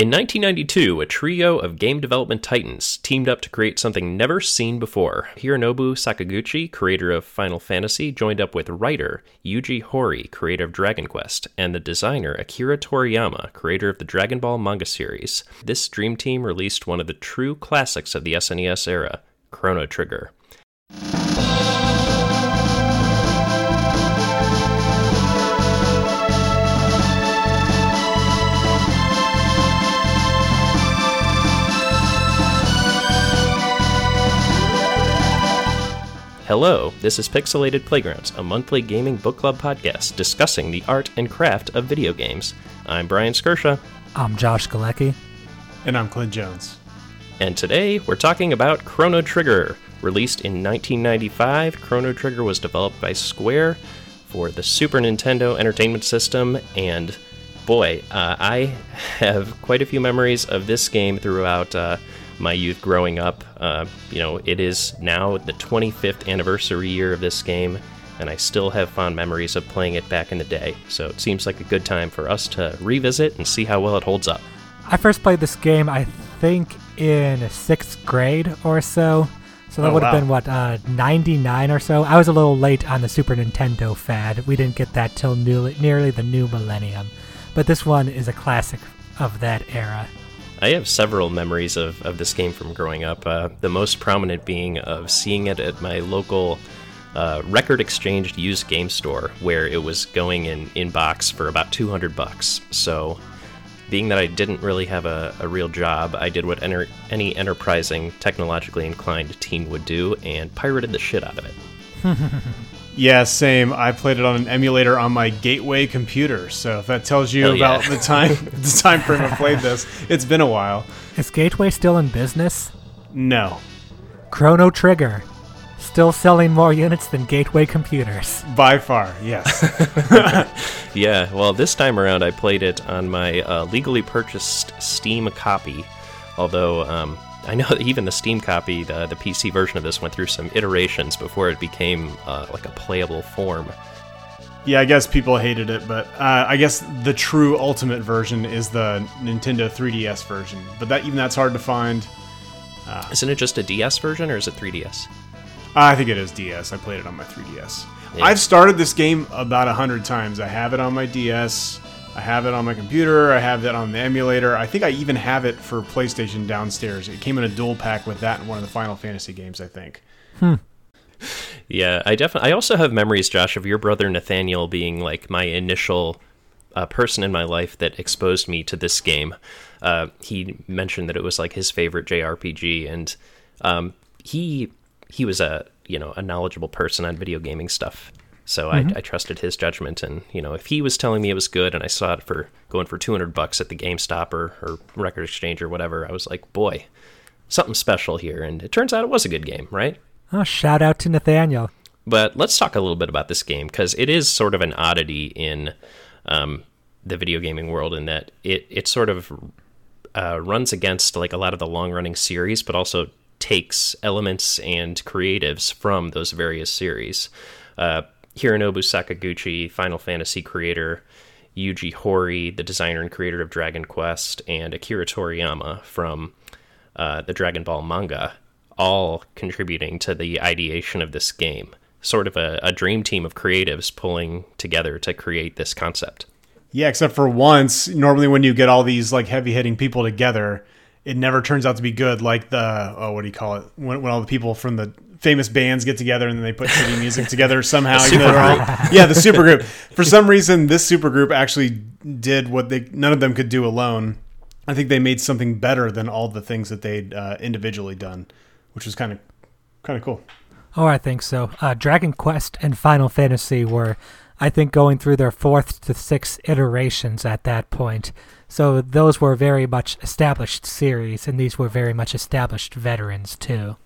In 1992, a trio of game development titans teamed up to create something never seen before. Hironobu Sakaguchi, creator of Final Fantasy, joined up with writer Yuji Horii, creator of Dragon Quest, and the designer Akira Toriyama, creator of the Dragon Ball manga series. This dream team released one of the true classics of the SNES era, Chrono Trigger. Hello, this is Pixelated Playgrounds, a monthly gaming book club podcast discussing the art and craft of video games. I'm Brian Skirsha. I'm Josh Galecki. And I'm Clint Jones. And today we're talking about Chrono Trigger. Released in 1995, Chrono Trigger was developed by Square for the Super Nintendo Entertainment System, and boy, uh, I have quite a few memories of this game throughout. Uh, my youth growing up. Uh, you know, it is now the 25th anniversary year of this game, and I still have fond memories of playing it back in the day. So it seems like a good time for us to revisit and see how well it holds up. I first played this game, I think, in sixth grade or so. So that Oh, would have wow. been what, uh, 99 or so. I was a little late on the Super Nintendo fad. We didn't get that till new, nearly the new millennium. But this one is a classic of that era. I have several memories of, of this game from growing up. Uh, the most prominent being of seeing it at my local uh, record exchanged used game store, where it was going in in box for about 200 bucks. So, being that I didn't really have a, a real job, I did what enter, any enterprising, technologically inclined teen would do, and pirated the shit out of it. Yeah, same. I played it on an emulator on my Gateway computer. So if that tells you Hell yeah. about the time the time frame I played this, it's been a while. Is Gateway still in business? No. Chrono Trigger. Still selling more units than Gateway computers. By far, yes. Yeah, well, this time around I played it on my uh, legally purchased Steam copy. Although um, I know that even the Steam copy, the, the PC version of this, went through some iterations before it became uh, like a playable form. yeah, I guess people hated it, but uh, I guess the true ultimate version is the Nintendo 3DS version. But that even that's hard to find. Isn't it just a DS version or is it 3DS? I think it is DS. I played it on my 3DS. Yeah. I've started this game about a hundred times. I have it on my DS. I have it on my computer. I have that on the emulator. I think I even have it for PlayStation downstairs. It came in a dual pack with that and one of the Final Fantasy games. I think. Hmm. Yeah, I definitely. I also have memories, Josh, of your brother Nathaniel being like my initial uh, person in my life that exposed me to this game. Uh, he mentioned that it was like his favorite JRPG, and um, he he was a you know a knowledgeable person on video gaming stuff. So I, I trusted his judgment, and you know if he was telling me it was good, and I saw it for going for two hundred bucks at the GameStop or, or Record Exchange or whatever, I was like, boy, something special here. And it turns out it was a good game, right? Oh, shout out to Nathaniel. But let's talk a little bit about this game because it is sort of an oddity in um, the video gaming world in that it it sort of uh, runs against like a lot of the long running series, but also takes elements and creatives from those various series. Uh, Hironobu Sakaguchi, Final Fantasy creator, Yuji Horii, the designer and creator of Dragon Quest, and Akira Toriyama from uh, the Dragon Ball manga, all contributing to the ideation of this game. Sort of a, a dream team of creatives pulling together to create this concept. Yeah, except for once. Normally, when you get all these like heavy hitting people together, it never turns out to be good. Like the oh, what do you call it? When, when all the people from the famous bands get together and then they put shitty music together somehow. even though they're all- yeah, the supergroup. For some reason, this supergroup actually did what they none of them could do alone. I think they made something better than all the things that they'd uh, individually done, which was kind of kind of cool. Oh, I think so. Uh, Dragon Quest and Final Fantasy were, I think, going through their fourth to sixth iterations at that point. So those were very much established series, and these were very much established veterans too.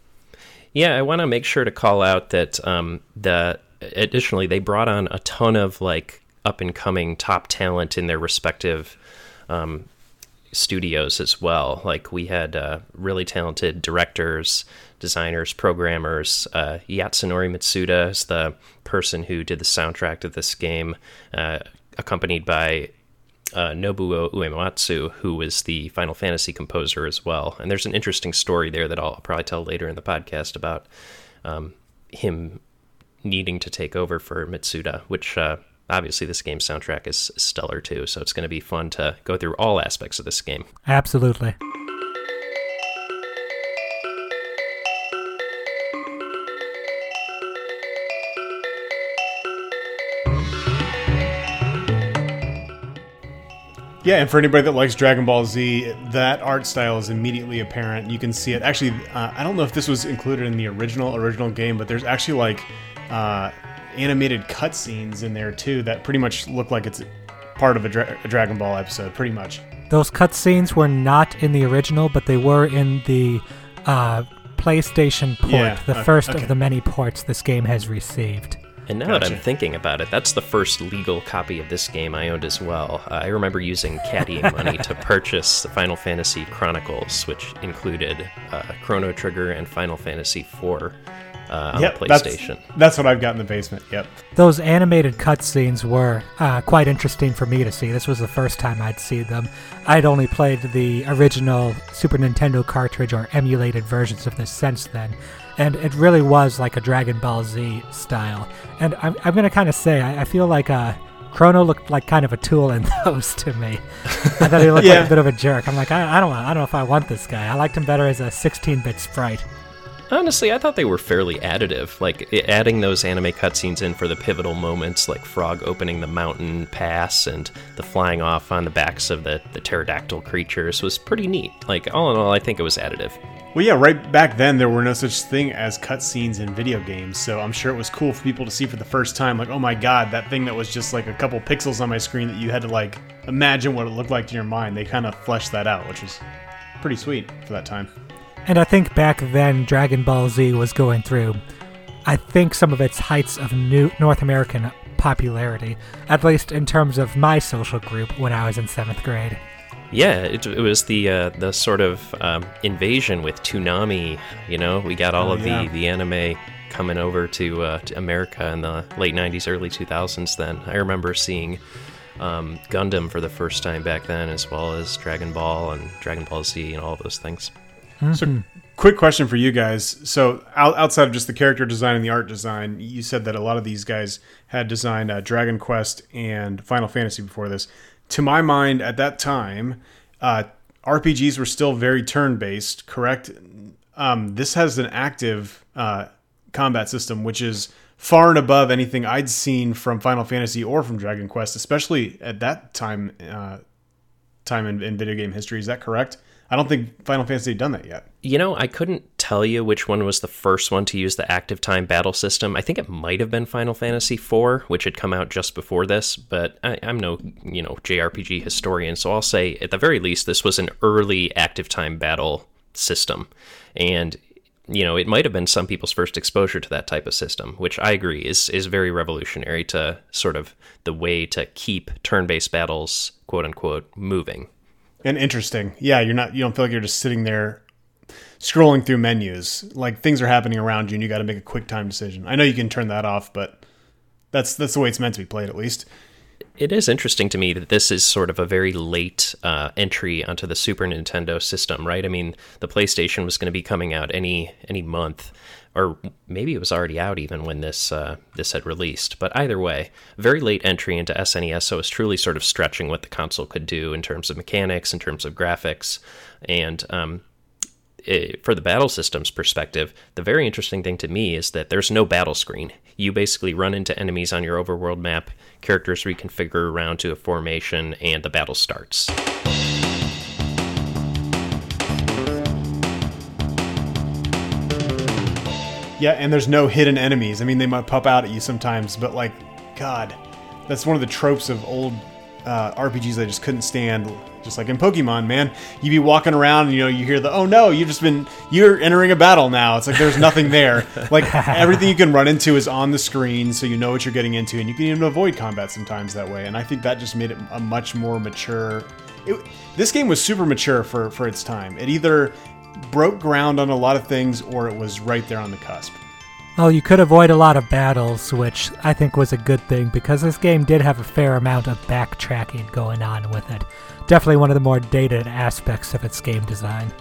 Yeah, I want to make sure to call out that um, the additionally they brought on a ton of like up and coming top talent in their respective um, studios as well. Like we had uh, really talented directors, designers, programmers. Uh, Yasunori Mitsuda is the person who did the soundtrack to this game, uh, accompanied by uh, Nobuo Uematsu, who was the Final Fantasy composer as well. And there's an interesting story there that I'll probably tell later in the podcast about um, him needing to take over for Mitsuda, which uh, obviously this game's soundtrack is stellar too. So it's going to be fun to go through all aspects of this game. Absolutely. Yeah, and for anybody that likes Dragon Ball Z, that art style is immediately apparent. You can see it. Actually, uh, I don't know if this was included in the original original game, but there's actually like uh, animated cutscenes in there too that pretty much look like it's part of a, Dra- a Dragon Ball episode, pretty much. Those cutscenes were not in the original, but they were in the uh, PlayStation port, Yeah, the uh, first okay. of the many ports this game has received. And now that I'm thinking about it, that's the first legal copy of this game I owned as well. Uh, I remember using caddy money to purchase the Final Fantasy Chronicles, which included uh, Chrono Trigger and Final Fantasy IV uh, on Yep, the that's, PlayStation. that's what I've got in the basement. Yep. Those animated cutscenes were uh, quite interesting for me to see. This was the first time I'd seen them. I'd only played the original Super Nintendo cartridge or emulated versions of this since then, and it really was like a Dragon Ball Z style. And I'm, I'm going to kind of say, I, I feel like uh, Chrono looked like kind of a tool in those to me. I thought he looked like a bit of a jerk. I'm like, I, I don't, I don't know if I want this guy. I liked him better as a 16-bit sprite. Honestly, I thought they were fairly additive. Like adding those anime cutscenes in for the pivotal moments, like Frog opening the mountain pass and the flying off on the backs of the, the pterodactyl creatures, was pretty neat. Like, all in all, I think it was additive. Well, yeah, right back then there were no such thing as cutscenes in video games, so I'm sure it was cool for people to see for the first time, like, oh my god, that thing that was just like a couple pixels on my screen that you had to like imagine what it looked like in your mind. They kind of fleshed that out, which was pretty sweet for that time. And I think back then Dragon Ball Z was going through, I think, some of its heights of new North American popularity, at least in terms of my social group when I was in seventh grade. Yeah, it, it was the uh, the sort of um, invasion with Toonami. You know, we got all Oh, of yeah. the, the anime coming over to, uh, to America in the late '90s, early 2000s. Then I remember seeing um, Gundam for the first time back then, as well as Dragon Ball and Dragon Ball Z and all of those things. So, quick question for you guys. So, out, outside of just the character design and the art design, you said that a lot of these guys had designed uh, Dragon Quest and Final Fantasy before this. To my mind, at that time, uh, RPGs were still very turn based, correct? Um, this has an active uh, combat system, which is far and above anything I'd seen from Final Fantasy or from Dragon Quest, especially at that time. Uh, time in, in video game history. Is that correct? I don't think Final Fantasy had done that yet. You know, I couldn't tell you which one was the first one to use the active time battle system. I think it might have been Final Fantasy IV, which had come out just before this, but I, I'm no, you know, JRPG historian, so I'll say at the very least this was an early active time battle system. And you know, it might have been some people's first exposure to that type of system, which I agree is is very revolutionary to sort of the way to keep turn-based battles, quote unquote, moving. And interesting. Yeah, you're not you don't feel like you're just sitting there scrolling through menus. Like things are happening around you and you got to make a quick time decision. I know you can turn that off, but that's that's the way it's meant to be played at least. It is interesting to me that this is sort of a very late uh, entry onto the Super Nintendo system, right? I mean, the PlayStation was going to be coming out any any month, or maybe it was already out even when this uh, this had released. But either way, very late entry into SNES, so it's truly sort of stretching what the console could do in terms of mechanics, in terms of graphics, and um, eh, for the battle systems perspective, the very interesting thing to me is that there's no battle screen. You basically run into enemies on your overworld map, characters reconfigure around to a formation, and the battle starts. Yeah, and there's no hidden enemies. I mean, they might pop out at you sometimes, but like, God, that's one of the tropes of old uh, RPGs I just couldn't stand. Just like in Pokemon, man, you be walking around, and, you know, you hear the, oh no, you've just been, you're entering a battle now. It's like there's nothing there. like everything you can run into is on the screen, so you know what you're getting into, and you can even avoid combat sometimes that way. And I think that just made it a much more mature. It, this game was super mature for for its time. It either broke ground on a lot of things or it was right there on the cusp. Well, you could avoid a lot of battles, which I think was a good thing because this game did have a fair amount of backtracking going on with it. Definitely one of the more dated aspects of its game design.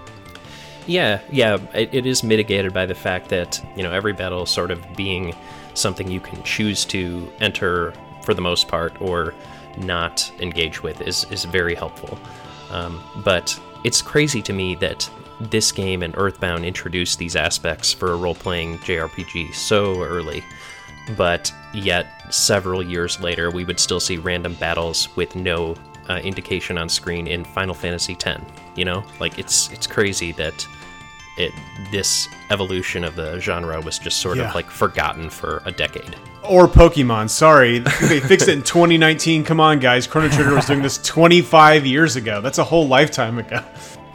Yeah, yeah, it, it is mitigated by the fact that, you know, every battle sort of being something you can choose to enter for the most part or not engage with is, is very helpful. Um, but it's crazy to me that this game and Earthbound introduced these aspects for a role playing JRPG so early. But yet, several years later, we would still see random battles with no uh, indication on screen in Final Fantasy X. You know, like it's it's crazy that it this evolution of the genre was just sort Yeah. of like forgotten for a decade. Or Pokemon. Sorry, they fixed it in 2019. Come on, guys. Chrono Trigger was doing this 25 years ago. That's a whole lifetime ago.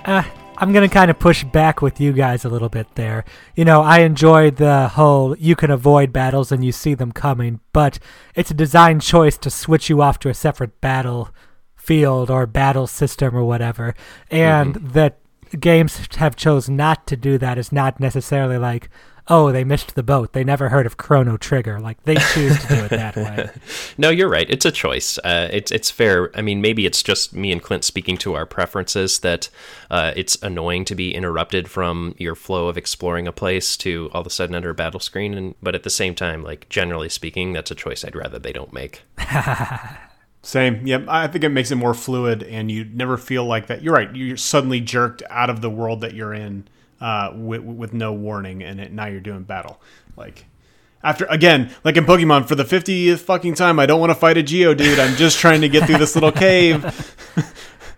Uh, I'm going to kind of push back with you guys a little bit there. You know, I enjoyed the whole you can avoid battles and you see them coming, but it's a design choice to switch you off to a separate battle field or battle system or whatever. And mm-hmm. that games have chose not to do that is not necessarily like, oh, they missed the boat. They never heard of Chrono Trigger. Like they choose to do it that way. No, you're right. It's a choice. Uh, it's it's fair. I mean, maybe it's just me and Clint speaking to our preferences that uh, it's annoying to be interrupted from your flow of exploring a place to all of a sudden enter a battle screen. And but at the same time, like generally speaking, that's a choice I'd rather they don't make. Same. Yep. I think it makes it more fluid, and you never feel like that. You're right. You're suddenly jerked out of the world that you're in uh, with, with no warning, and it, now you're doing battle. Like after again, like in Pokemon, for the 50th fucking time, I don't want to fight a Geodude. I'm just trying to get through this little cave.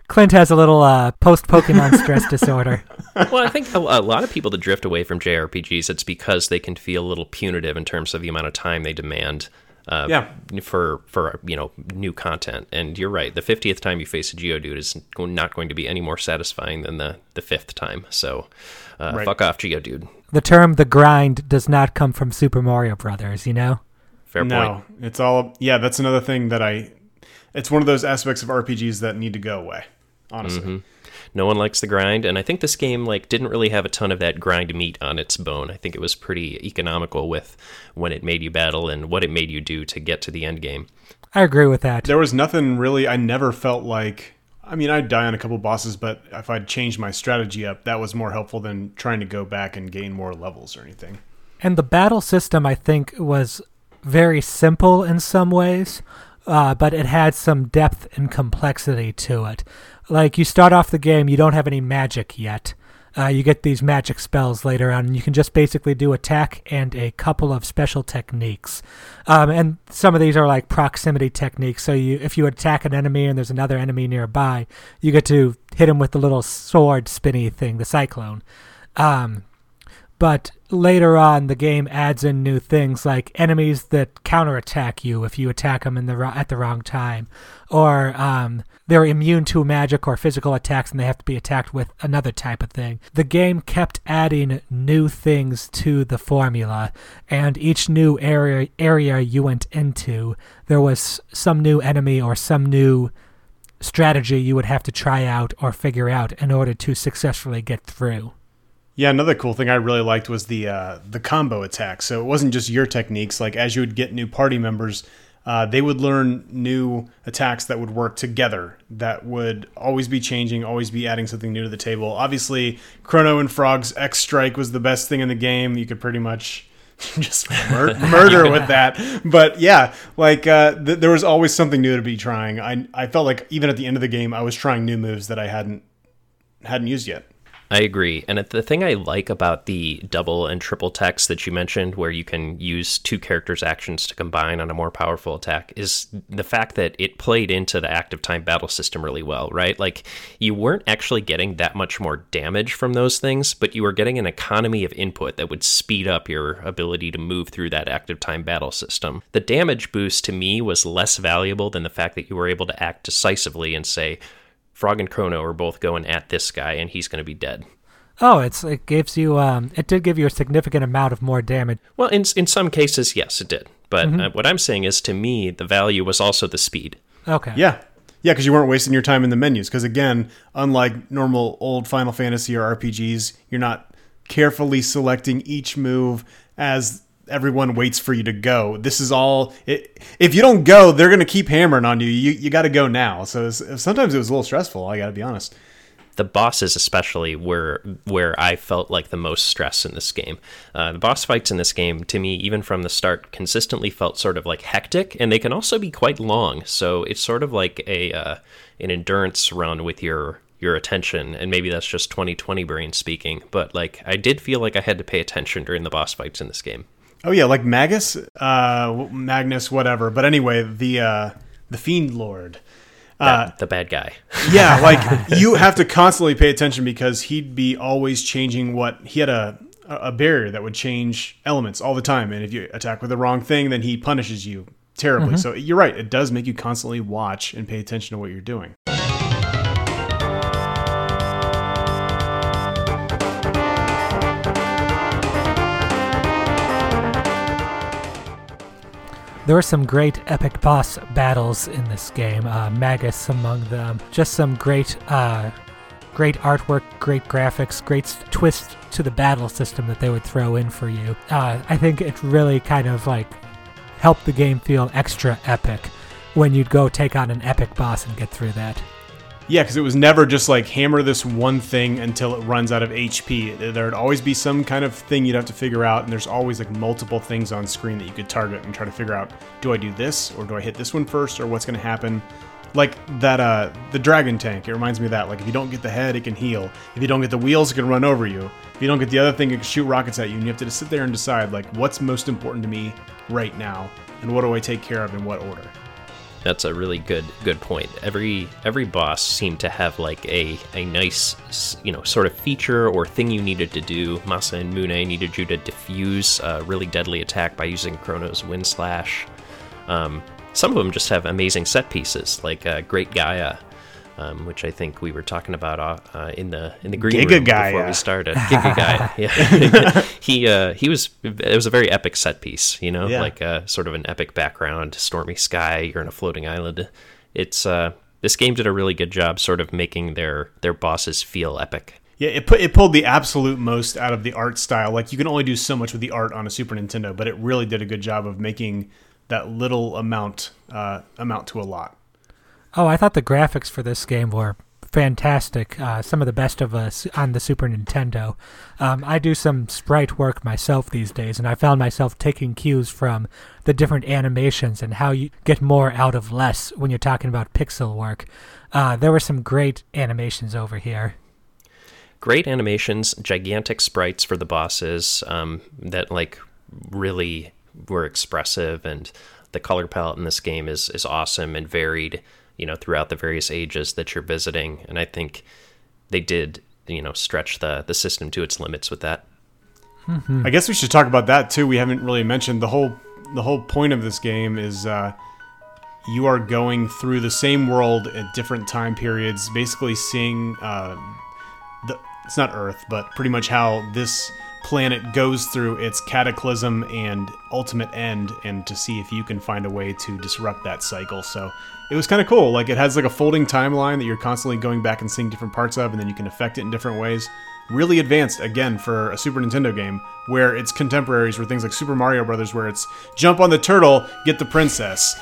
Clint has a little uh, post Pokemon stress disorder. well, I think a, a lot of people that drift away from JRPGs, it's because they can feel a little punitive in terms of the amount of time they demand. Uh, Yeah. For for you know new content, and you're right. The fiftieth time you face a Geodude is not going to be any more satisfying than the the fifth time. So, uh, Right. fuck off, Geodude. The term "the grind" does not come from Super Mario Brothers. You know. Fair no, point. it's all. Yeah, that's another thing that I. It's one of those aspects of RPGs that need to go away. Honestly. No one likes the grind, and I think this game like didn't really have a ton of that grind meat on its bone. I think it was pretty economical with when it made you battle and what it made you do to get to the end game. I agree with that. There was nothing really. I never felt like. I mean, I'd die on a couple bosses, but if I'd changed my strategy up, that was more helpful than trying to go back and gain more levels or anything. And the battle system, I think, was very simple in some ways, uh, but it had some depth and complexity to it. Like, you start off the game, you don't have any magic yet. Uh, you get these magic spells later on, and you can just basically do attack and a couple of special techniques. Um, and some of these are like proximity techniques. So you, if you attack an enemy and there's another enemy nearby, you get to hit him with the little sword spinny thing, the cyclone. Um, but later on, the game adds in new things like enemies that counterattack you if you attack them in the at the wrong time, or um, they're immune to magic or physical attacks and they have to be attacked with another type of thing. The game kept adding new things to the formula, and each new area area you went into, there was some new enemy or some new strategy you would have to try out or figure out in order to successfully get through. Yeah, another cool thing I really liked was the uh, the combo attack. So it wasn't just your techniques. Like as you would get new party members, uh, they would learn new attacks that would work together. That would always be changing, always be adding something new to the table. Obviously, Chrono and Frog's X Strike was the best thing in the game. You could pretty much just mur- murder with that. But yeah, like uh, th- there was always something new to be trying. I I felt like even at the end of the game, I was trying new moves that I hadn't hadn't used yet. I agree. And the thing I like about the double and triple techs that you mentioned, where you can use two characters' actions to combine on a more powerful attack, is the fact that it played into the active time battle system really well, right? Like, you weren't actually getting that much more damage from those things, but you were getting an economy of input that would speed up your ability to move through that active time battle system. The damage boost to me was less valuable than the fact that you were able to act decisively and say, Frog and Chrono are both going at this guy and he's going to be dead. Oh, it's it gives you um it did give you a significant amount of more damage. Well, in in some cases, yes, it did. But uh, what I'm saying is, to me, the value was also the speed. Okay. Yeah. Yeah, because you weren't wasting your time in the menus. Because again, unlike normal old Final Fantasy or RPGs, you're not carefully selecting each move as everyone waits for you to go. This is all. It, if you don't go, they're gonna keep hammering on you. You you got to go now. So it's, sometimes it was a little stressful. I got to be honest. The bosses, especially, were where I felt like the most stress in this game. Uh, the boss fights in this game, to me, even from the start, consistently felt sort of like hectic, and they can also be quite long. So it's sort of like a uh, an endurance run with your your attention and maybe that's just 2020 brain speaking but like i did feel like i had to pay attention during the boss fights in this game oh yeah like magus uh magnus whatever but anyway the uh the fiend lord uh, the bad guy. yeah, like you have to constantly pay attention because he'd be always changing what he had a a barrier that would change elements all the time, and if you attack with the wrong thing, then he punishes you terribly. Mm-hmm. So you're right; it does make you constantly watch and pay attention to what you're doing. There were some great epic boss battles in this game, uh, Magus among them. Just some great, uh, great artwork, great graphics, great twist to the battle system that they would throw in for you. Uh, I think it really kind of like helped the game feel extra epic when you'd go take on an epic boss and get through that. Yeah, because it was never just like hammer this one thing until it runs out of HP. There'd always be some kind of thing you'd have to figure out, and there's always like multiple things on screen that you could target and try to figure out: do I do this, or do I hit this one first, or what's going to happen? Like that, uh, the dragon tank. It reminds me of that. Like if you don't get the head, it can heal. If you don't get the wheels, it can run over you. If you don't get the other thing, it can shoot rockets at you, and you have to just sit there and decide like what's most important to me right now, and what do I take care of in what order. That's a really good good point. Every every boss seemed to have like a a nice you know sort of feature or thing you needed to do. Masa and Mune needed you to defuse a really deadly attack by using Chrono's Wind Slash. Um, some of them just have amazing set pieces, like uh, Giga Gaia um, which I think we were talking about uh, uh in the in the green Giga room guy, before we started. Giga guy, yeah. he uh, he was it was a very epic set piece, you know, yeah. like uh, sort of an epic background, stormy sky. You're on a floating island. It's uh, this game did a really good job, sort of making their their bosses feel epic. Yeah, it put it pulled the absolute most out of the art style. Like you can only do so much with the art on a Super Nintendo, but it really did a good job of making that little amount uh, amount to a lot. Oh, I thought the graphics for this game were fantastic. Uh, some of the best of us on the Super Nintendo. Um, I do some sprite work myself these days, and I found myself taking cues from the different animations and how you get more out of less when you're talking about pixel work. Uh, there were some great animations over here. Great animations, gigantic sprites for the bosses um, that like really were expressive, and the color palette in this game is is awesome and varied you know, throughout the various ages that you're visiting. And I think they did, you know, stretch the the system to its limits with that. Mm-hmm. I guess we should talk about that too. We haven't really mentioned the whole the whole point of this game is uh, you are going through the same world at different time periods, basically seeing uh, the it's not Earth, but pretty much how this planet goes through its cataclysm and ultimate end, and to see if you can find a way to disrupt that cycle. So it was kind of cool. Like it has like a folding timeline that you're constantly going back and seeing different parts of, and then you can affect it in different ways. Really advanced again for a Super Nintendo game, where its contemporaries were things like Super Mario Brothers, where it's jump on the turtle, get the princess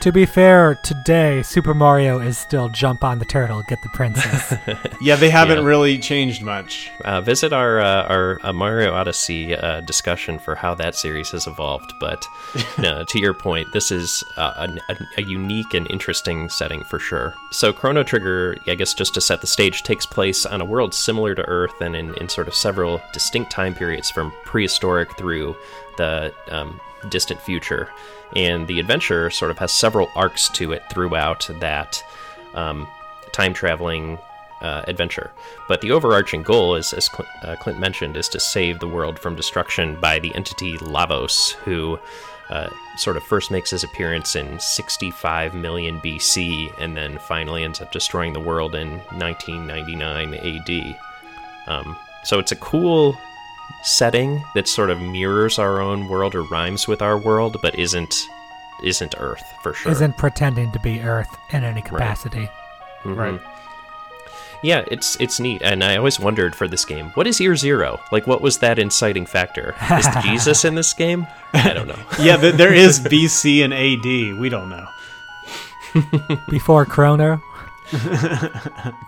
to be fair, today Super Mario is still jump on the turtle, get the princess. yeah, they haven't yeah. really changed much. Uh, visit our uh, our uh, Mario Odyssey uh, discussion for how that series has evolved. But no, to your point, this is uh, a, a, unique and interesting setting for sure. So Chrono Trigger, I guess, just to set the stage, takes place on a world similar to Earth and in, in sort of several distinct time periods from prehistoric through the um, distant future. And the adventure sort of has several arcs to it throughout that um, time traveling uh, adventure. But the overarching goal, is, as Clint, uh, Clint, mentioned, is to save the world from destruction by the entity Lavos, who uh, sort of first makes his appearance in 65 million BC and then finally ends up destroying the world in 1999 AD. Um, so it's a cool setting that sort of mirrors our own world or rhymes with our world, but isn't isn't Earth for sure. Isn't pretending to be Earth in any capacity. Right. Mm-hmm. right. Yeah, it's it's neat, and I always wondered for this game, what is Year Zero? Like, what was that inciting factor? Is Jesus in this game? I don't know. yeah, there is BC and AD. We don't know. Before Chrono.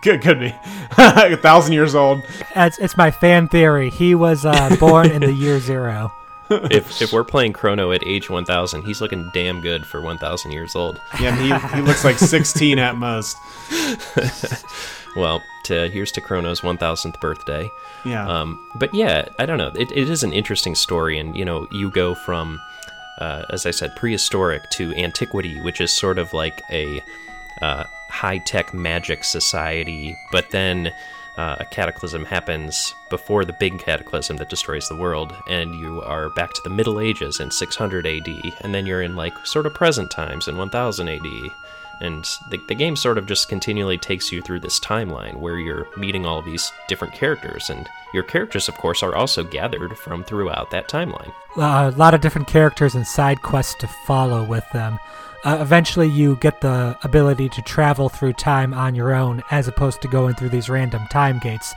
Could could be a thousand years old. It's, it's my fan theory. He was uh, born in the year zero. if if we're playing Chrono at age 1000, he's looking damn good for 1000 years old. Yeah, he he looks like 16 at most. Well, to, here's to Chrono's 1000th birthday. Yeah. Um, but yeah, I don't know. It, it is an interesting story, and you know, you go from, uh, as I said, prehistoric to antiquity, which is sort of like a uh, high-tech magic society. But then uh, a cataclysm happens before the big cataclysm that destroys the world, and you are back to the Middle Ages in 600 AD, and then you're in like sort of present times in 1000 AD. And the, the game sort of just continually takes you through this timeline where you're meeting all these different characters. And your characters, of course, are also gathered from throughout that timeline. Uh, a lot of different characters and side quests to follow with them. Uh, eventually, you get the ability to travel through time on your own as opposed to going through these random time gates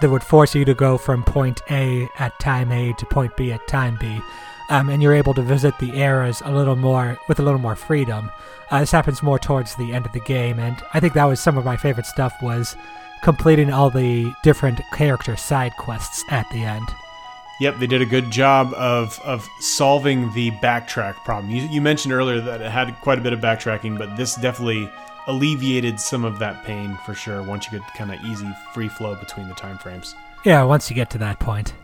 that would force you to go from point A at time A to point B at time B. Um, and you're able to visit the eras a little more with a little more freedom. Uh, this happens more towards the end of the game, and I think that was some of my favorite stuff was completing all the different character side quests at the end. Yep, they did a good job of of solving the backtrack problem. You, you mentioned earlier that it had quite a bit of backtracking, but this definitely alleviated some of that pain for sure. Once you get kind of easy free flow between the time frames. Yeah, once you get to that point.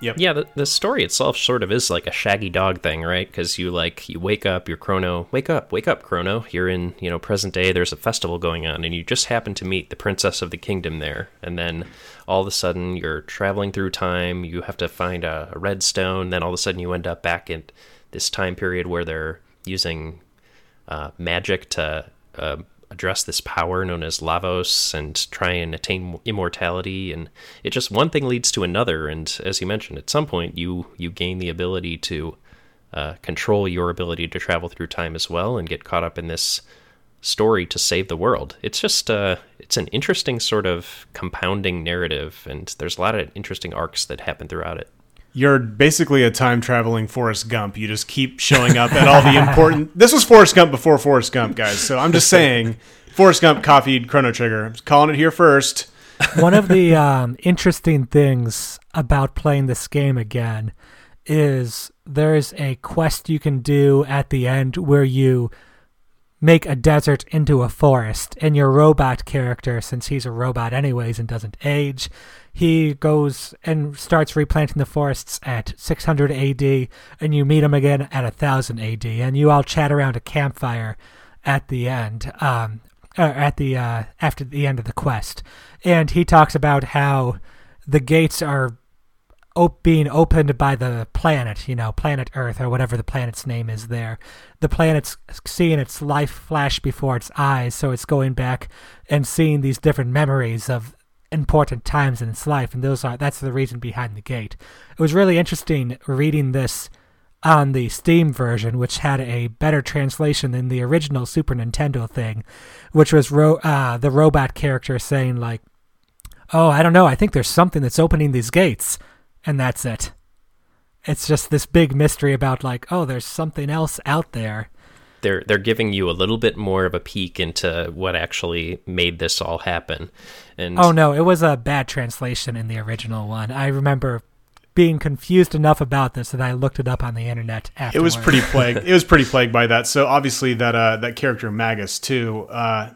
Yep. Yeah, the, the story itself sort of is like a shaggy dog thing, right? Because you like you wake up, you're Chrono, wake up, wake up, Chrono. You're in you know present day. There's a festival going on, and you just happen to meet the princess of the kingdom there, and then all of a sudden you're traveling through time. You have to find a, a red stone. Then all of a sudden you end up back in this time period where they're using uh, magic to uh, address this power known as Lavos and try and attain immortality. And it just one thing leads to another. And as you mentioned, at some point you you gain the ability to uh, control your ability to travel through time as well and get caught up in this story to save the world. It's just uh, it's an interesting sort of compounding narrative, and there's a lot of interesting arcs that happen throughout it. You're basically a time traveling Forrest Gump. You just keep showing up at all the important. This was Forrest Gump before Forrest Gump, guys. So I'm just saying, Forrest Gump copied Chrono Trigger. I'm calling it here first. One of the um, interesting things about playing this game again is there's a quest you can do at the end where you make a desert into a forest and your robot character since he's a robot anyways and doesn't age he goes and starts replanting the forests at 600 AD and you meet him again at 1000 AD and you all chat around a campfire at the end um uh, at the uh, after the end of the quest and he talks about how the gates are op- being opened by the planet, you know, planet Earth or whatever the planet's name is there. The planet's seeing its life flash before its eyes, so it's going back and seeing these different memories of important times in its life, and those are that's the reason behind the gate. It was really interesting reading this on the Steam version, which had a better translation than the original Super Nintendo thing, which was ro- uh, the robot character saying like, "Oh, I don't know. I think there's something that's opening these gates." and that's it. It's just this big mystery about like, oh, there's something else out there. They're they're giving you a little bit more of a peek into what actually made this all happen. And Oh no, it was a bad translation in the original one. I remember being confused enough about this that I looked it up on the internet It was pretty plagued. it was pretty plagued by that. So obviously that uh, that character Magus too. Uh,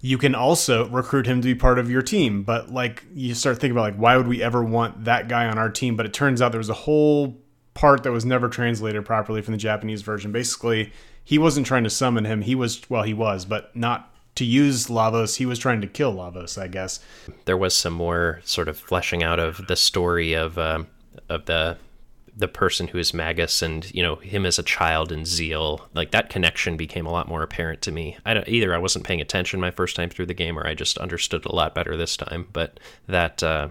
you can also recruit him to be part of your team, but like you start thinking about like why would we ever want that guy on our team? But it turns out there was a whole part that was never translated properly from the Japanese version. Basically, he wasn't trying to summon him. He was well, he was, but not to use Lavos. He was trying to kill Lavos, I guess. there was some more sort of fleshing out of the story of um, of the the person who is Magus and you know him as a child and Zeal. Like that connection became a lot more apparent to me. I don't, either I wasn't paying attention my first time through the game, or I just understood a lot better this time. But that uh,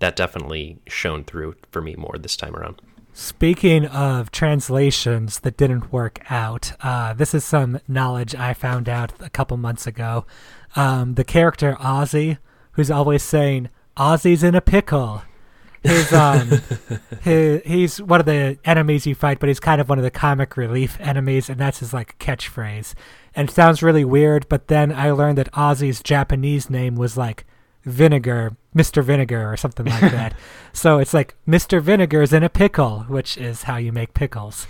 that definitely shone through for me more this time around. Speaking of translations that didn't work out, uh, this is some knowledge I found out a couple months ago. Um, the character Ozzy, who's always saying, Ozzy's in a pickle. His, um, his, he's one of the enemies you fight, but he's kind of one of the comic relief enemies, and that's his like catchphrase. And it sounds really weird, but then I learned that Ozzy's Japanese name was like Vinegar, Mr. Vinegar, or something like that. so it's like Mr. Vinegar's in a pickle, which is how you make pickles.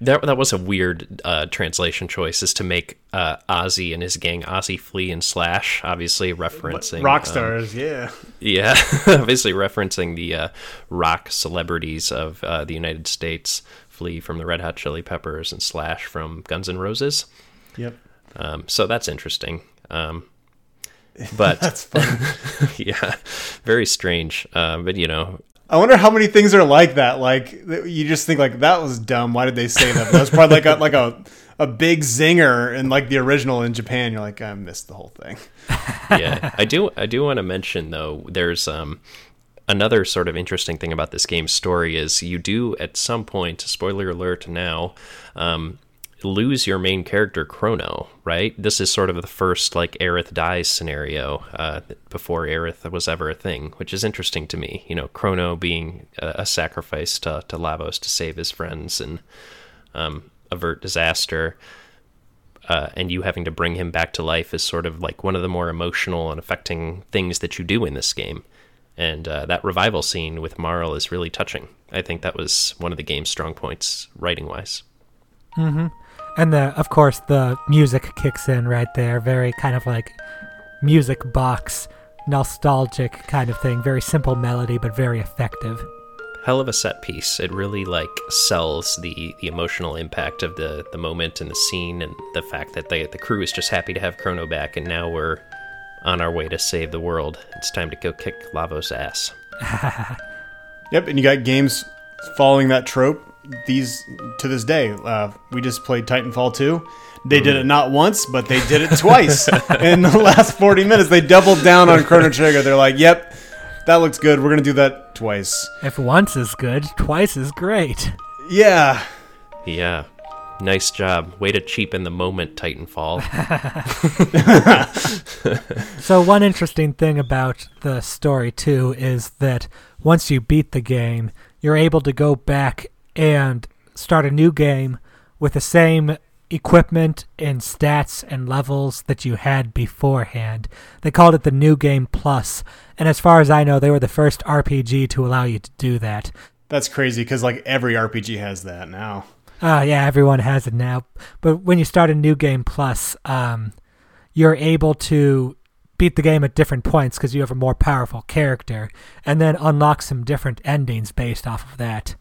That that was a weird uh, translation choice, is to make uh, Ozzy and his gang Ozzy Flea and Slash, obviously referencing rock um, stars. yeah, yeah, obviously referencing the uh, rock celebrities of uh, the United States. Flea from the Red Hot Chili Peppers and Slash from Guns N' Roses. yep. Um, so that's interesting. Um, but That's funny. yeah, very strange. Uh, but you know, I wonder how many things are like that. Like you just think like that was dumb. Why did they say that? But that was probably like a like a a big zinger in like the original in Japan. You're like I missed the whole thing. yeah, I do. I do want to mention though. There's um, another sort of interesting thing about this game's story is you do at some point. Spoiler alert! Now, um, lose your main character Chrono. Right. This is sort of the first like Aerith dies scenario uh, before Aerith was ever a thing, which is interesting to me. You know, Chrono being a, a sacrifice to to Lavos to save his friends and um, avert disaster. uh, and you having to bring him back to life is sort of like one of the more emotional and affecting things that you do in this game. And uh, that revival scene with Marle is really touching. I think that was one of the game's strong points, writing wise. And the, of course, the music kicks in right there. Very kind of like music box, nostalgic kind of thing. Very simple melody, but very effective. Hell of a set piece. It really like sells the the emotional impact of the the moment and the scene, and the fact that the the crew is just happy to have Chrono back, and now we're on our way to save the world. It's time to go kick Lavos' ass. Yep, and you got games following that trope. These to this day, uh, we just played Titanfall 2. They did it not once, but they did it twice in the last 40 minutes. They doubled down on Chrono Trigger. They're like, "Yep, that looks good. We're gonna do that twice." If once is good, twice is great. Yeah, Yeah. Nice job. Way to cheapen the moment, Titanfall. So one interesting thing about the story too is that once you beat the game, you're able to go back and start a new game with the same equipment and stats and levels that you had beforehand. They called it the New Game Plus, and as far as I know, they were the first RPG to allow you to do that. that's crazy because like every RPG has that now. Uh, yeah, everyone has it now. But when you start a new game plus, um, you're able to beat the game at different points because you have a more powerful character, and then unlock some different endings based off of that.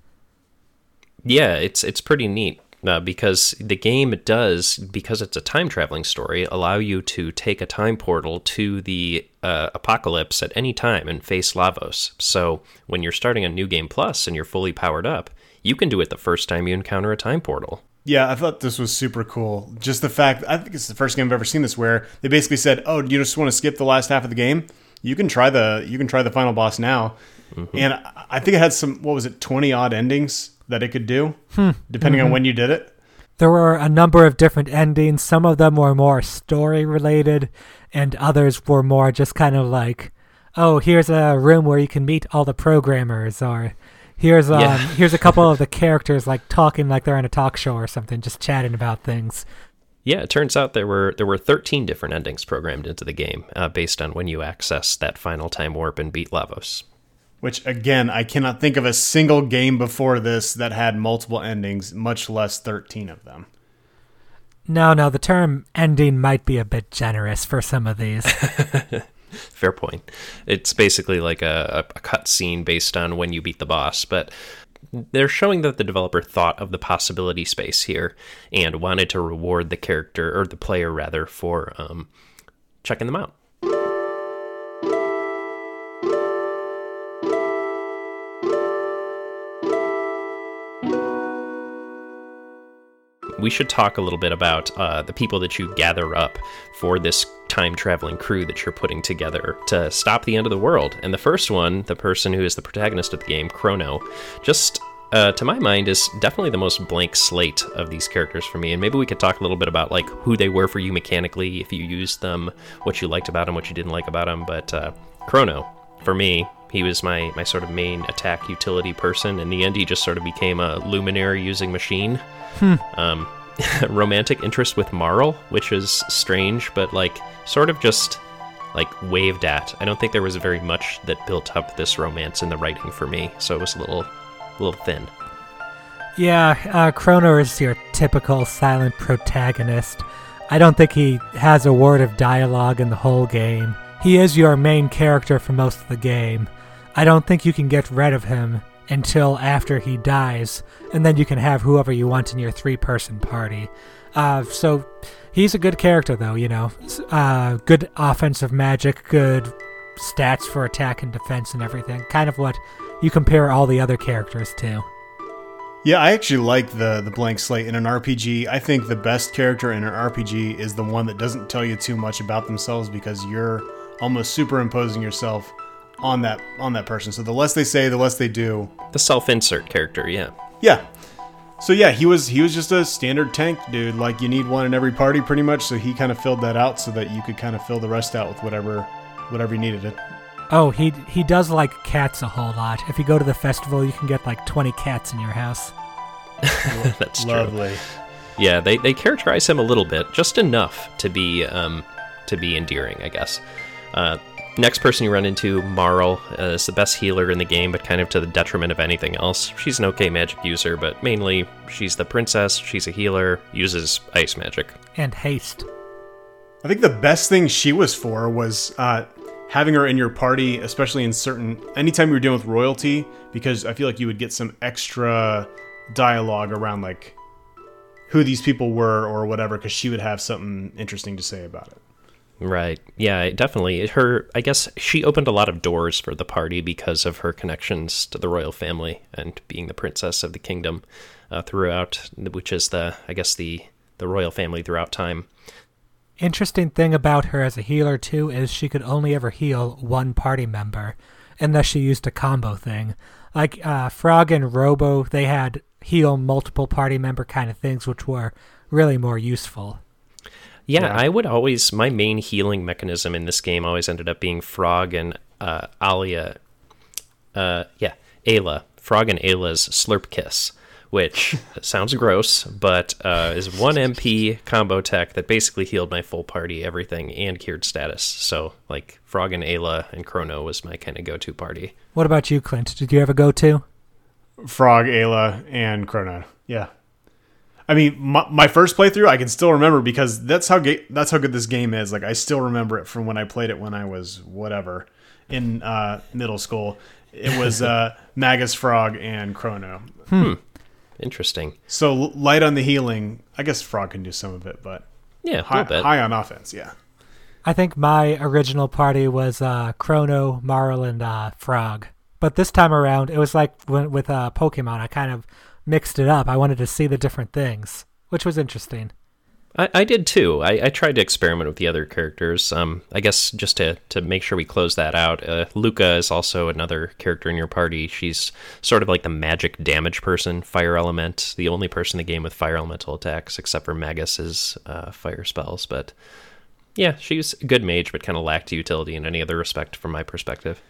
Yeah, it's it's pretty neat uh, because the game does because it's a time traveling story allow you to take a time portal to the uh, apocalypse at any time and face Lavos. So when you're starting a new game plus and you're fully powered up, you can do it the first time you encounter a time portal. Yeah, I thought this was super cool. Just the fact, I think it's the first game I've ever seen this where they basically said, "Oh, you just want to skip the last half of the game? You can try the you can try the final boss now." And I I think it had some what was it, twenty odd endings that it could do, depending on when you did it. There were a number of different endings. Some of them were more story related, and others were more just kind of like, "Oh, here's a room where you can meet all the programmers," or "Here's um, Yeah. here's a couple of the characters like talking like they're on a talk show or something, just chatting about things." Yeah, it turns out there were there were 13 different endings programmed into the game uh, based on when you access that final time warp and beat Lavos. Which again, I cannot think of a single game before this that had multiple endings, much less thirteen of them. No, no, the term ending might be a bit generous for some of these. Fair point. It's basically like a, a, a cut scene based on when you beat the boss, but they're showing that the developer thought of the possibility space here and wanted to reward the character or the player rather for um, checking them out. We should talk a little bit about uh, the people that you gather up for this time traveling crew that you're putting together to stop the end of the world. And the first one, the person who is the protagonist of the game, Chrono, just uh, to my mind, is definitely the most blank slate of these characters for me. And maybe we could talk a little bit about like who they were for you mechanically, if you used them, what you liked about them, what you didn't like about them. But uh, Chrono, for me, he was my my sort of main attack utility person. In the end, he just sort of became a Luminaire using machine. Um, romantic interest with Marle, which is strange, but like sort of just like waved at. I don't think there was very much that built up this romance in the writing for me, so it was a little, a little thin. Yeah, uh, Chrono is your typical silent protagonist. I don't think he has a word of dialogue in the whole game. He is your main character for most of the game. I don't think you can get rid of him until after he dies, and then you can have whoever you want in your three person party. Uh, so he's a good character, though, you know. Uh, good offensive magic, good stats for attack and defense and everything. Kind of what you compare all the other characters to. Yeah, I actually like the the blank slate in an RPG. I think the best character in an RPG is the one that doesn't tell you too much about themselves because you're almost superimposing yourself on that on that person. So the less they say, the less they do. The self-insert character, yeah. Yeah. So yeah, he was he was just a standard tank dude. Like you need one in every party pretty much. So he kind of filled that out so that you could kind of fill the rest out with whatever whatever you needed it. Oh, he he does like cats a whole lot. If you go to the festival, you can get like 20 cats in your house. That's true. Lovely. Yeah, they, they characterize him a little bit, just enough to be um, to be endearing, I guess. Uh, next person you run into, Marle, uh, is the best healer in the game, but kind of to the detriment of anything else. She's an okay magic user, but mainly she's the princess. She's a healer, uses ice magic. And haste. I think the best thing she was for was uh, having her in your party, especially in certain anytime you were dealing with royalty, because I feel like you would get some extra dialogue around like who these people were or whatever, because she would have something interesting to say about it. Right. Yeah, definitely. Her, I guess she opened a lot of doors for the party because of her connections to the royal family and being the princess of the kingdom uh, throughout, which is the, I guess the the royal family throughout time. Interesting thing about her as a healer too is she could only ever heal one party member, unless she used a combo thing. Like uh, Frog and Robo, they had heal multiple party member kind of things, which were really more useful. Yeah, Yeah. I would always my main healing mechanism in this game always ended up being Frog and uh, Alia. Uh, yeah, Ayla. Frog and Ayla's Slurp Kiss, which sounds gross, but uh, is one MP combo tech that basically healed my full party, everything, and cured status. So like Frog and Ayla and Chrono was my kind of go-to party. What about you, Clint? Did you ever go to? Frog, Ayla, and Chrono. Yeah. I mean, my, my first playthrough, I can still remember because that's how ga- that's how good this game is. Like, I still remember it from when I played it when I was whatever in uh, middle school. It was uh, Magus, Frog, and Chrono. Hmm. Interesting. So light on the healing. I guess Frog can do some of it, but Yeah, high, bit. high on offense. Yeah. I think my original party was uh, Chrono, Marle, and uh, Frog. But this time around, it was like when, with uh, Pokemon. I kind of mixed it up. I wanted to see the different things, which was interesting. I, I did too. I, I tried to experiment with the other characters. Um, I guess just to, to make sure we close that out, uh, Lucca is also another character in your party. She's sort of like the magic damage person, fire element, the only person in the game with fire elemental attacks, except for Magus's uh, fire spells. But yeah, she's a good mage, but kind of lacked utility in any other respect from my perspective.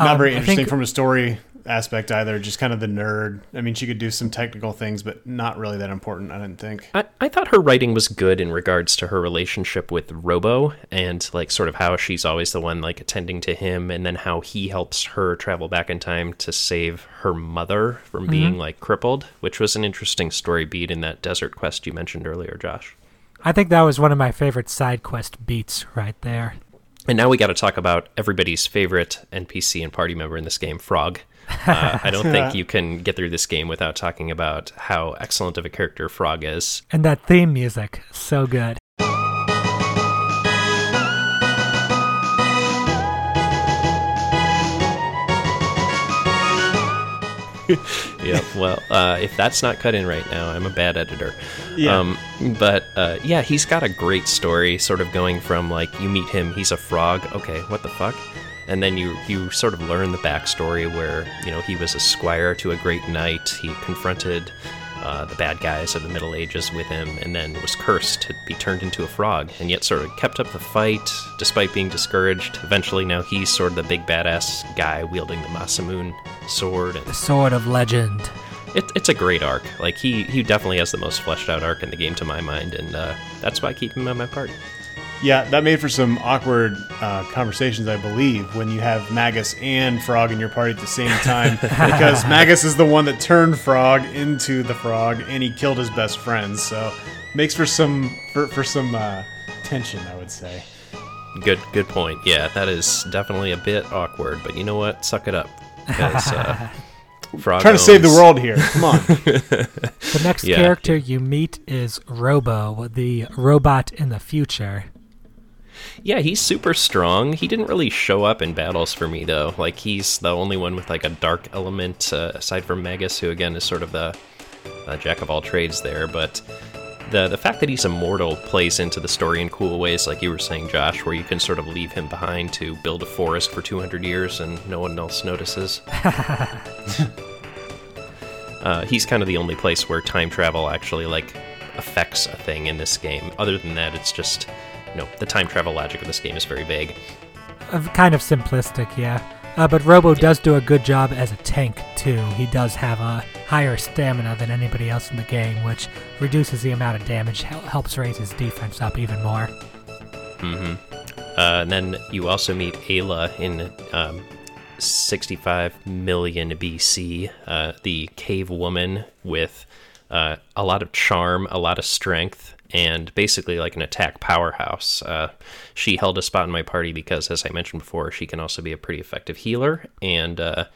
Not Um, very interesting think- from a story aspect either. Just kind of the nerd. I mean, she could do some technical things, but not really that important. I didn't think. I, I thought her writing was good in regards to her relationship with Robo and like sort of how she's always the one like attending to him and then how he helps her travel back in time to save her mother from mm-hmm. being like crippled, which was an interesting story beat in that desert quest you mentioned earlier, Josh. I think that was one of my favorite side quest beats right there. And now we got to talk about everybody's favorite NPC and party member in this game, Frog. Uh, I don't think you can get through this game without talking about how excellent of a character Frog is. And that theme music, so good. yeah, well, uh, if that's not cut in right now, I'm a bad editor. Yeah. Um, but uh, yeah, he's got a great story, sort of going from like you meet him, he's a frog. Okay, what the fuck? And then you you sort of learn the backstory where you know he was a squire to a great knight. He confronted uh, the bad guys of the Middle Ages with him, and then was cursed to be turned into a frog, and yet sort of kept up the fight despite being discouraged. Eventually, now he's sort of the big badass guy wielding the Masamune sword. And The sword of legend. it, it's a great arc. Like he he definitely has the most fleshed out arc in the game to my mind, and uh, that's why I keep him on my party. Yeah, that made for some awkward uh, conversations, I believe, when you have Magus and Frog in your party at the same time, because Magus is the one that turned Frog into the Frog, and he killed his best friend. So, makes for some for, for some uh, tension, I would say. Good good point. Yeah, that is definitely a bit awkward, but you know what? Suck it up. 'Cause, uh, Frog Trying to save the world here. Come on. The next Yeah. character you meet is Robo, the robot in the future. Yeah, he's super strong. He didn't really show up in battles for me though. Like he's the only one with like a dark element uh, aside from Magus, who again is sort of the uh, jack of all trades there. But the the fact that he's immortal plays into the story in cool ways, like you were saying, Josh, where you can sort of leave him behind to build a forest for 200 years and no one else notices. uh, he's kind of the only place where time travel actually like affects a thing in this game. Other than that, it's just know the time travel logic of this game is very vague. Uh, kind of simplistic, yeah. Uh, but Robo does do a good job as a tank, too. He does have a higher stamina than anybody else in the game, which reduces the amount of damage, hel- helps raise his defense up even more. Mm hmm. Uh, and then you also meet Ayla in um, 65 million BC, uh, the cave woman with uh, a lot of charm, a lot of strength, and basically like an attack powerhouse. Uh, she held a spot in my party because, as I mentioned before, she can also be a pretty effective healer. And uh,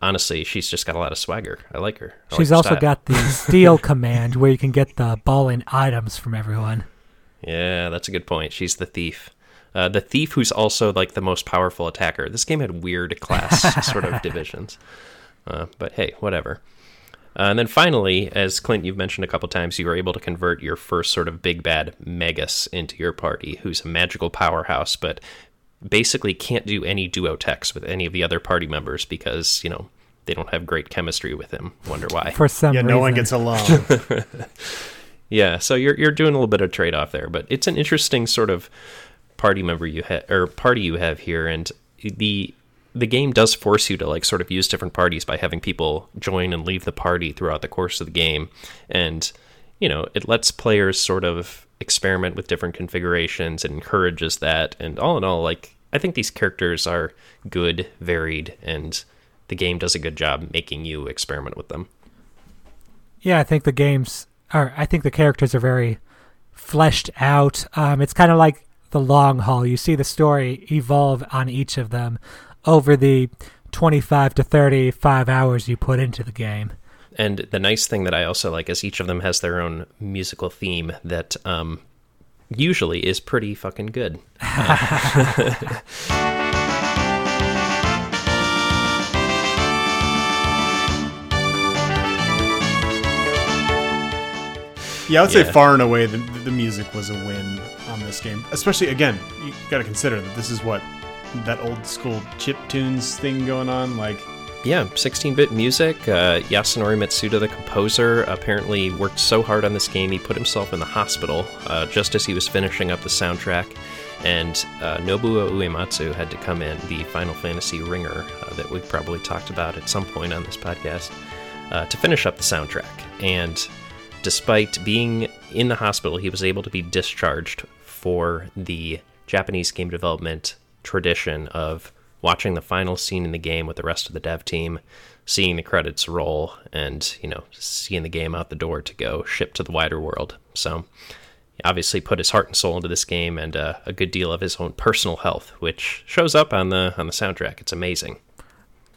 honestly, she's just got a lot of swagger. I like her. I like She's her also style. got the steal command where you can get the ball balling items from everyone. Yeah, that's a good point. She's the thief. Uh, the thief who's also like the most powerful attacker. This game had weird class sort of divisions. Uh, but hey, whatever. Uh, and then finally, as Clint, you've mentioned a couple times, you were able to convert your first sort of big bad Magus into your party, who's a magical powerhouse, but basically can't do any duo techs with any of the other party members because, you know, they don't have great chemistry with him. Wonder why. For some Yeah, reason. no one gets along. Yeah, so you're you're doing a little bit of trade off there, but it's an interesting sort of party member you have or party you have here, and the the game does force you to like sort of use different parties by having people join and leave the party throughout the course of the game, and you know it lets players sort of experiment with different configurations and encourages that, and all in all, like I think these characters are good, varied, and the game does a good job making you experiment with them. Yeah, I think the games are. I think the characters are very fleshed out. Um, it's kind of like the long haul. You see the story evolve on each of them over the 25 to 35 hours you put into the game. And the nice thing that I also like is each of them has their own musical theme that um, usually is pretty fucking good. Yeah, I would say Yeah. far and away the, the music was a win on this game. Especially again, you got to consider that this is what that old school chip tunes thing going on. Like, Yeah, 16-bit music. Uh, Yasunori Mitsuda, the composer, apparently worked so hard on this game he put himself in the hospital uh, just as he was finishing up the soundtrack. And uh, Nobuo Uematsu had to come in, the Final Fantasy ringer uh, that we probably talked about at some point on this podcast, uh, to finish up the soundtrack. And despite being in the hospital, he was able to be discharged for the Japanese game development tradition of watching the final scene in the game with the rest of the dev team, seeing the credits roll, and you know seeing the game out the door to go ship to the wider world. So, obviously put his heart and soul into this game, and uh, a good deal of his own personal health, which shows up on the on the soundtrack. It's amazing.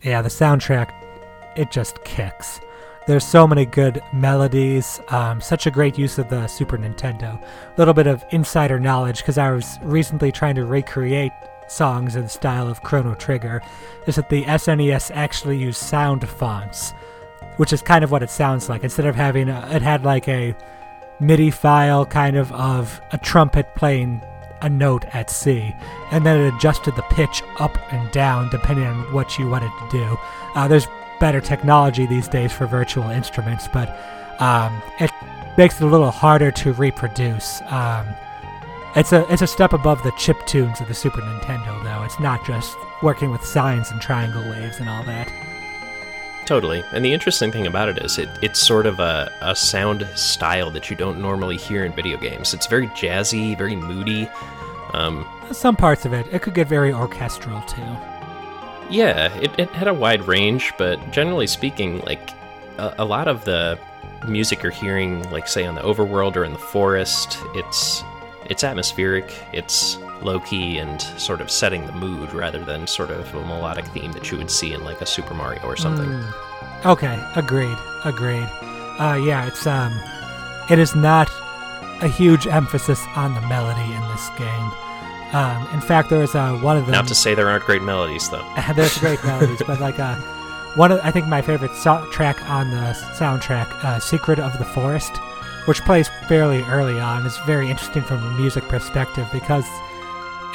Yeah, the soundtrack, it just kicks. There's so many good melodies, um, such a great use of the Super Nintendo. A little bit of insider knowledge because I was recently trying to recreate songs in the style of Chrono Trigger. Is that the SNES actually used sound fonts, which is kind of what it sounds like. Instead of having, a, it had like a MIDI file kind of of a trumpet playing a note at C, and then it adjusted the pitch up and down depending on what you wanted to do. Uh, there's better technology these days for virtual instruments, but um, it makes it a little harder to reproduce. Um, it's a it's a step above the chip tunes of the Super Nintendo, though. It's not just working with sines and triangle waves and all that. Totally. And the interesting thing about it is it, it's sort of a, a sound style that you don't normally hear in video games. It's very jazzy, very moody. Um, Some parts of it, it could get very orchestral too. yeah, it, it had a wide range, but generally speaking, like a, a lot of the music you're hearing, like say on the overworld or in the forest, it's it's atmospheric, it's low key and sort of setting the mood rather than sort of a melodic theme that you would see in like a Super Mario or something. Mm. Okay, agreed, agreed. Uh, yeah, it's um, it is not a huge emphasis on the melody in this game. Um, in fact, there is uh, one of them. Not to say there aren't great melodies though. there's great melodies, but like uh, one of I think my favorite so- track on the soundtrack, uh, "Secret of the Forest," which plays fairly early on, is very interesting from a music perspective because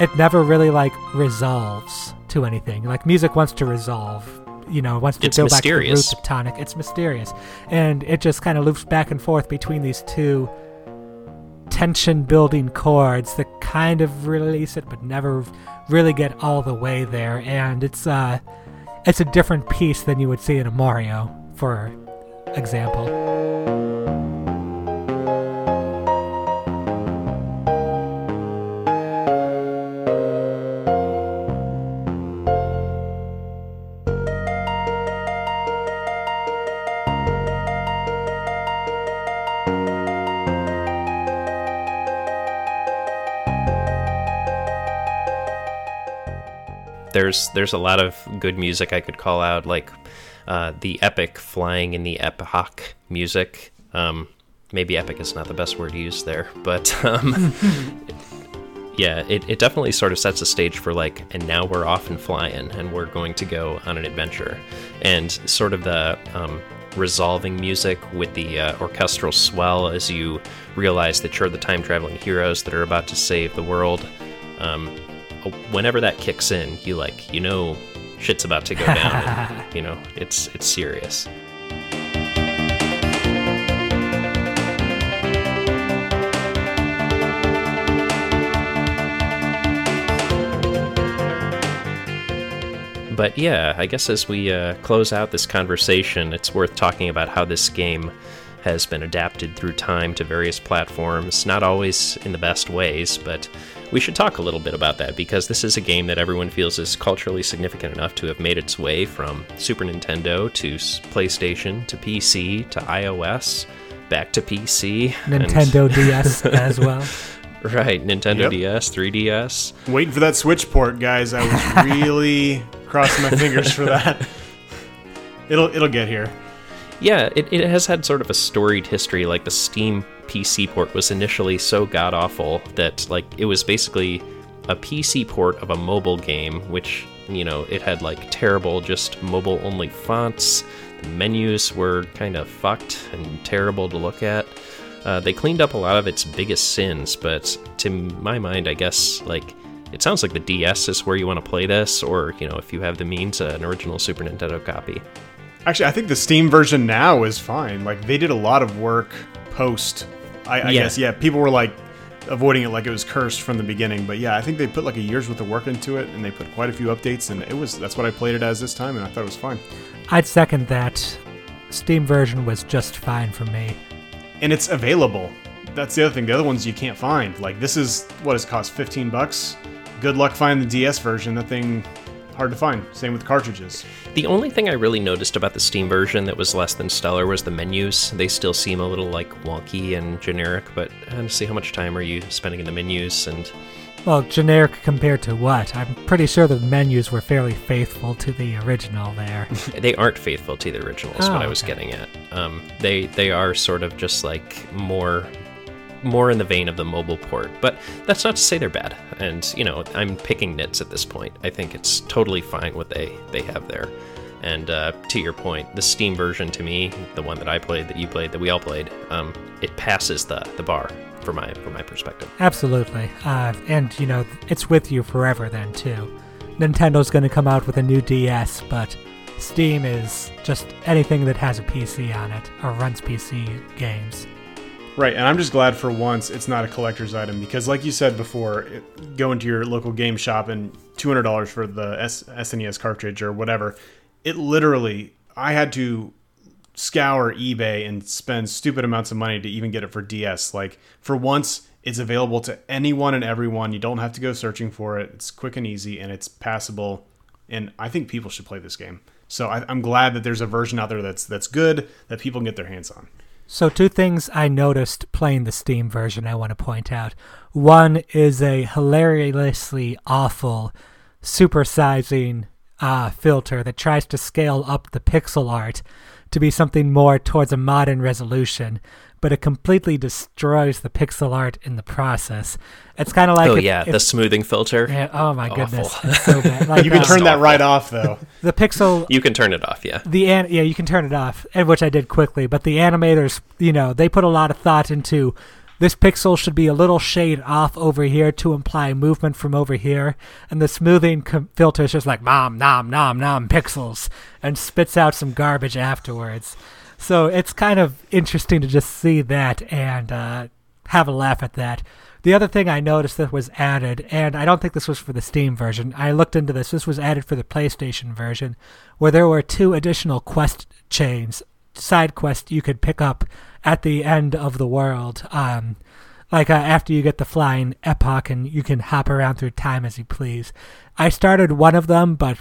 it never really like resolves to anything. Like music wants to resolve, you know, wants to It's go mysterious. back to the roots of tonic. It's mysterious, and it just kind of loops back and forth between these two tension building chords that kind of release it but never really get all the way there and it's uh it's a different piece than you would see in a Mario for example there's there's a lot of good music I could call out, like uh, the epic flying in the epoch music. Um, maybe epic is not the best word to use there, but um, yeah, it, it definitely sort of sets the stage for like, and now we're off and flying, and we're going to go on an adventure, and sort of the um, resolving music with the uh, orchestral swell as you realize that you're the time traveling heroes that are about to save the world. Um, whenever that kicks in, you like you know shit's about to go down. and, you know it's it's serious. But yeah, I guess as we uh, close out this conversation, it's worth talking about how this game has been adapted through time to various platforms, not always in the best ways, but we should talk a little bit about that because this is a game that everyone feels is culturally significant enough to have made its way from Super Nintendo to PlayStation to PC to iOS, back to PC. and- Nintendo DS as well right, Nintendo Yep. DS, 3DS. Waiting for that Switch port, guys. I was really crossing my fingers for that. It'll it'll get here. Yeah, it, it has had sort of a storied history. Like the Steam PC port was initially so god awful that like it was basically a PC port of a mobile game, which you know it had like terrible just mobile only fonts. The menus were kind of fucked and terrible to look at. Uh, they cleaned up a lot of its biggest sins, but to my mind, I guess like it sounds like the DS is where you want to play this, or you know if you have the means, uh, an original Super Nintendo copy. Actually, I think the Steam version now is fine. Like they did a lot of work post. I, I Yeah. guess yeah. People were like avoiding it like it was cursed from the beginning. But yeah, I think they put like a year's worth of work into it, and they put quite a few updates. And it was that's what I played it as this time, and I thought it was fine. I'd second that Steam version was just fine for me And it's available. That's the other thing. The other ones you can't find. Like this is what has cost fifteen bucks. Good luck finding the DS version. That thing hard to find. Same with cartridges. The only thing I really noticed about the Steam version that was less than stellar was the menus. They still seem a little like wonky and generic, but honestly, how much time are you spending in the menus? And well generic compared to what i'm pretty sure the menus were fairly faithful to the original there they aren't faithful to the original. Is what Oh, I was okay. getting at. Um, they they are sort of just like more more in the vein of the mobile port, but that's not to say they're bad. And you know, I'm picking nits at this point. I think it's totally fine what they they have there. And uh, to your point, the Steam version to me, the one that I played, that you played, that we all played, um, it passes the the bar. for my from my perspective. Absolutely, uh, and you know it's with you forever then too. Nintendo's going to come out with a new DS, but Steam is just anything that has a PC on it or runs PC games. Right, and I'm just glad for once it's not a collector's item because, like you said before, it, go into your local game shop and $200 for the S- SNES cartridge or whatever. It literally, I had to scour eBay and spend stupid amounts of money to even get it for DS. Like, for once, it's available to anyone and everyone. You don't have to go searching for it. It's quick and easy and it's passable. And I think people should play this game. So I, I'm glad that there's a version out there that's that's good that people can get their hands on. So, two things I noticed playing the Steam version I want to point out. One is a hilariously awful supersizing uh, filter that tries to scale up the pixel art to be something more towards a modern resolution, but it completely destroys the pixel art in the process. It's kind of like oh if- yeah, if- the smoothing filter. yeah, oh my Awful. goodness, it's so bad. Like, You can uh, turn that right off though. the pixel You can turn it off. Yeah. the an- yeah you can turn it off and which i did quickly but the animators you know they put a lot of thought into this pixel should be a little shade off over here to imply movement from over here and the smoothing com- filter is just like nom nom nom nom pixels and spits out some garbage afterwards so it's kind of interesting to just see that and uh, have a laugh at that the other thing I noticed that was added, and I don't think this was for the Steam version, I looked into this, this was added for the PlayStation version, where there were two additional quest chains, side quests you could pick up at the end of the world. Um, like uh, after you get the flying epoch and you can hop around through time as you please. I started one of them, but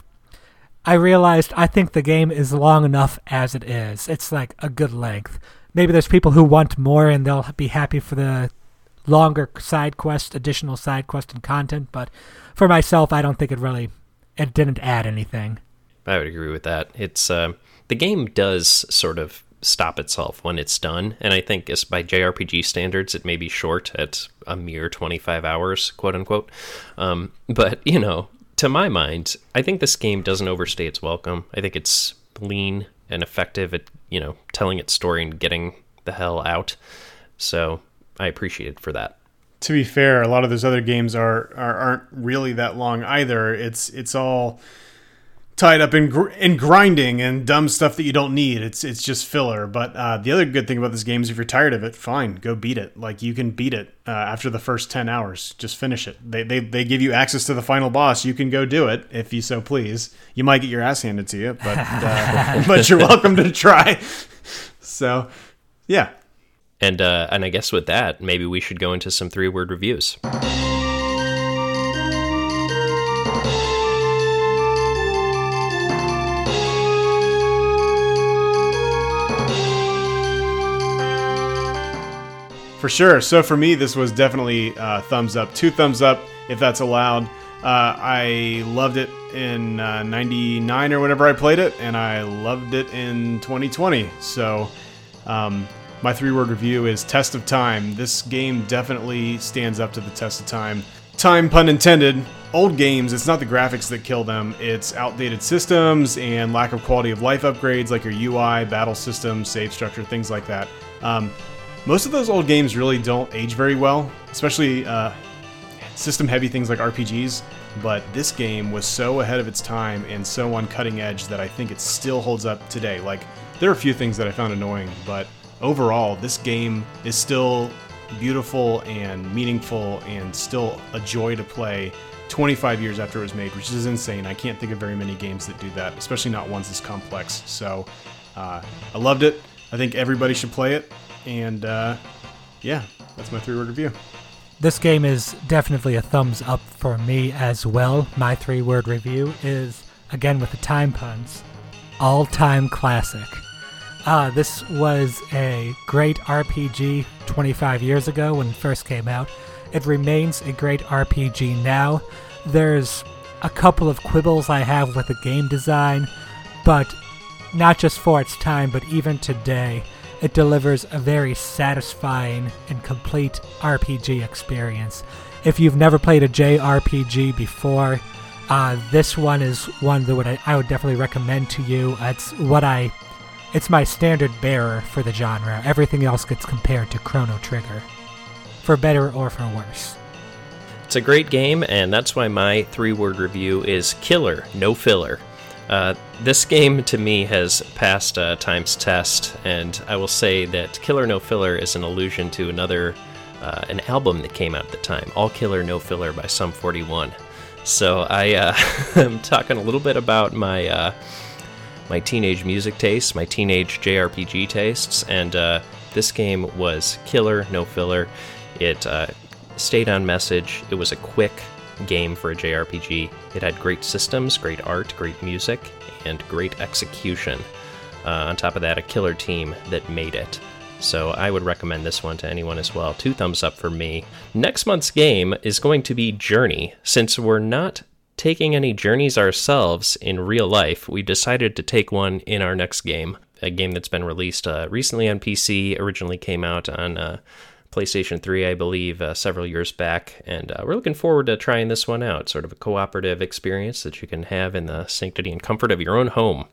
I realized I think the game is long enough as it is. It's like a good length. Maybe there's people who want more and they'll be happy for the longer side quest, additional side quest and content, but for myself, I don't think it really it didn't add anything. I would agree with that. It's uh, the game does sort of stop itself when it's done, and I think as by JRPG standards, it may be short at a mere 25 hours, quote unquote. Um, but you know, to my mind, I think this game doesn't overstay its welcome. I think it's lean and effective at you know telling its story and getting the hell out. So I appreciate it for that. to be fair, a lot of those other games are, are aren't really that long either. It's it's all tied up in gr- in grinding and dumb stuff that you don't need. It's it's just filler. But uh, the other good thing about this game is if you're tired of it, fine, go beat it. Like you can beat it uh, after the first ten hours. Just finish it. They, they they give you access to the final boss. You can go do it if you so please. You might get your ass handed to you, but uh, but you're welcome to try. So yeah, And uh, and I guess with that, maybe we should go into some three word reviews. For sure. So for me, this was definitely uh, thumbs up. Two thumbs up, if that's allowed. Uh, I loved it in uh, 99 or whenever I played it, and I loved it in 2020. So um, my three word review is Test of Time. This game definitely stands up to the test of time. Time, pun intended. Old games, it's not the graphics that kill them, it's outdated systems and lack of quality of life upgrades like your UI, battle system, save structure, things like that. Um, most of those old games really don't age very well, especially uh, system heavy things like RPGs. But this game was so ahead of its time and so on cutting edge that I think it still holds up today. Like, there are a few things that I found annoying, but overall, this game is still beautiful and meaningful and still a joy to play 25 years after it was made, which is insane. I can't think of very many games that do that, especially not ones this complex. So, uh, I loved it. I think everybody should play it. And uh, yeah, that's my three word review. This game is definitely a thumbs up for me as well. My three word review is, again with the time puns, all time classic. Uh, this was a great RPG 25 years ago when it first came out. It remains a great RPG now. There's a couple of quibbles I have with the game design, but not just for its time, but even today, it delivers a very satisfying and complete RPG experience. If you've never played a JRPG before, uh, this one is one that would I, I would definitely recommend to you. It's what I, it's my standard bearer for the genre. Everything else gets compared to Chrono Trigger. for better or for worse. It's a great game, and that's why my three word review is killer, no filler. Uh, this game to me has passed uh, time's test, and I will say that Killer No Filler is an allusion to another uh, an album that came out at the time, All Killer No Filler by Sum 41. So I uh, am talking a little bit about my uh, my teenage music tastes, my teenage JRPG tastes, and uh, this game was killer, no filler. It stayed on message. It was a quick game for a JRPG. It had great systems, great art, great music, and great execution. Uh, on top of that, a killer team that made it. So I would recommend this one to anyone as well. Two thumbs up for me. Next month's game is going to be Journey. Since we're not taking any journeys ourselves in real life, we decided to take one in our next game. A game that's been released uh, recently on PC, originally came out on uh, PlayStation 3, I believe, uh, several years back. And uh, we're looking forward to trying this one out. Sort of a cooperative experience that you can have in the sanctity and comfort of your own home.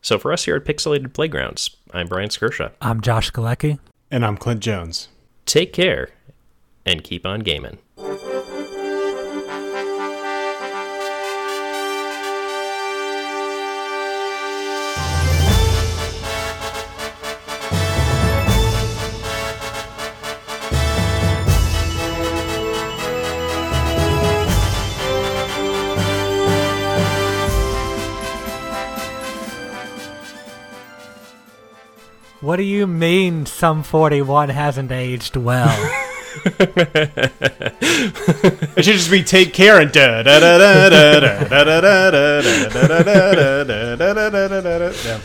So for us here at Pixelated Playgrounds, I'm Brian Skirsha. I'm Josh Galecki. And I'm Clint Jones. Take care and keep on gaming. What do you mean Sum 41 hasn't aged well? it should just be take care and da da da da da da da da da da da da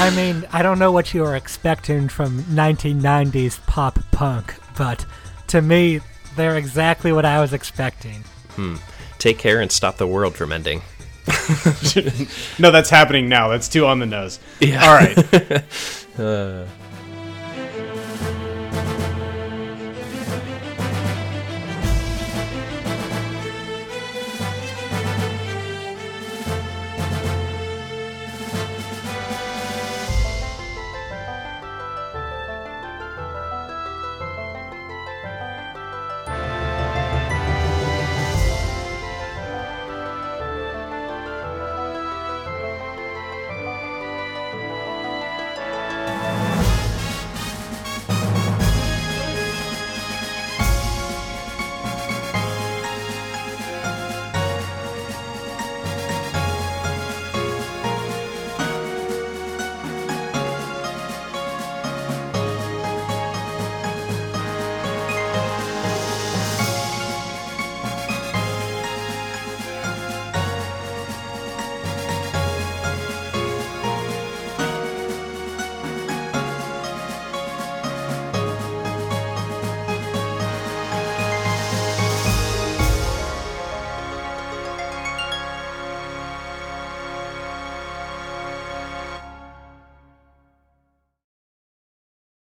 I mean, I don't know what you were expecting from 1990s pop punk, but to me, they're exactly what I was expecting. Hmm. Take care and stop the world from ending. no, that's happening now. That's too on the nose. Yeah. All right. 呃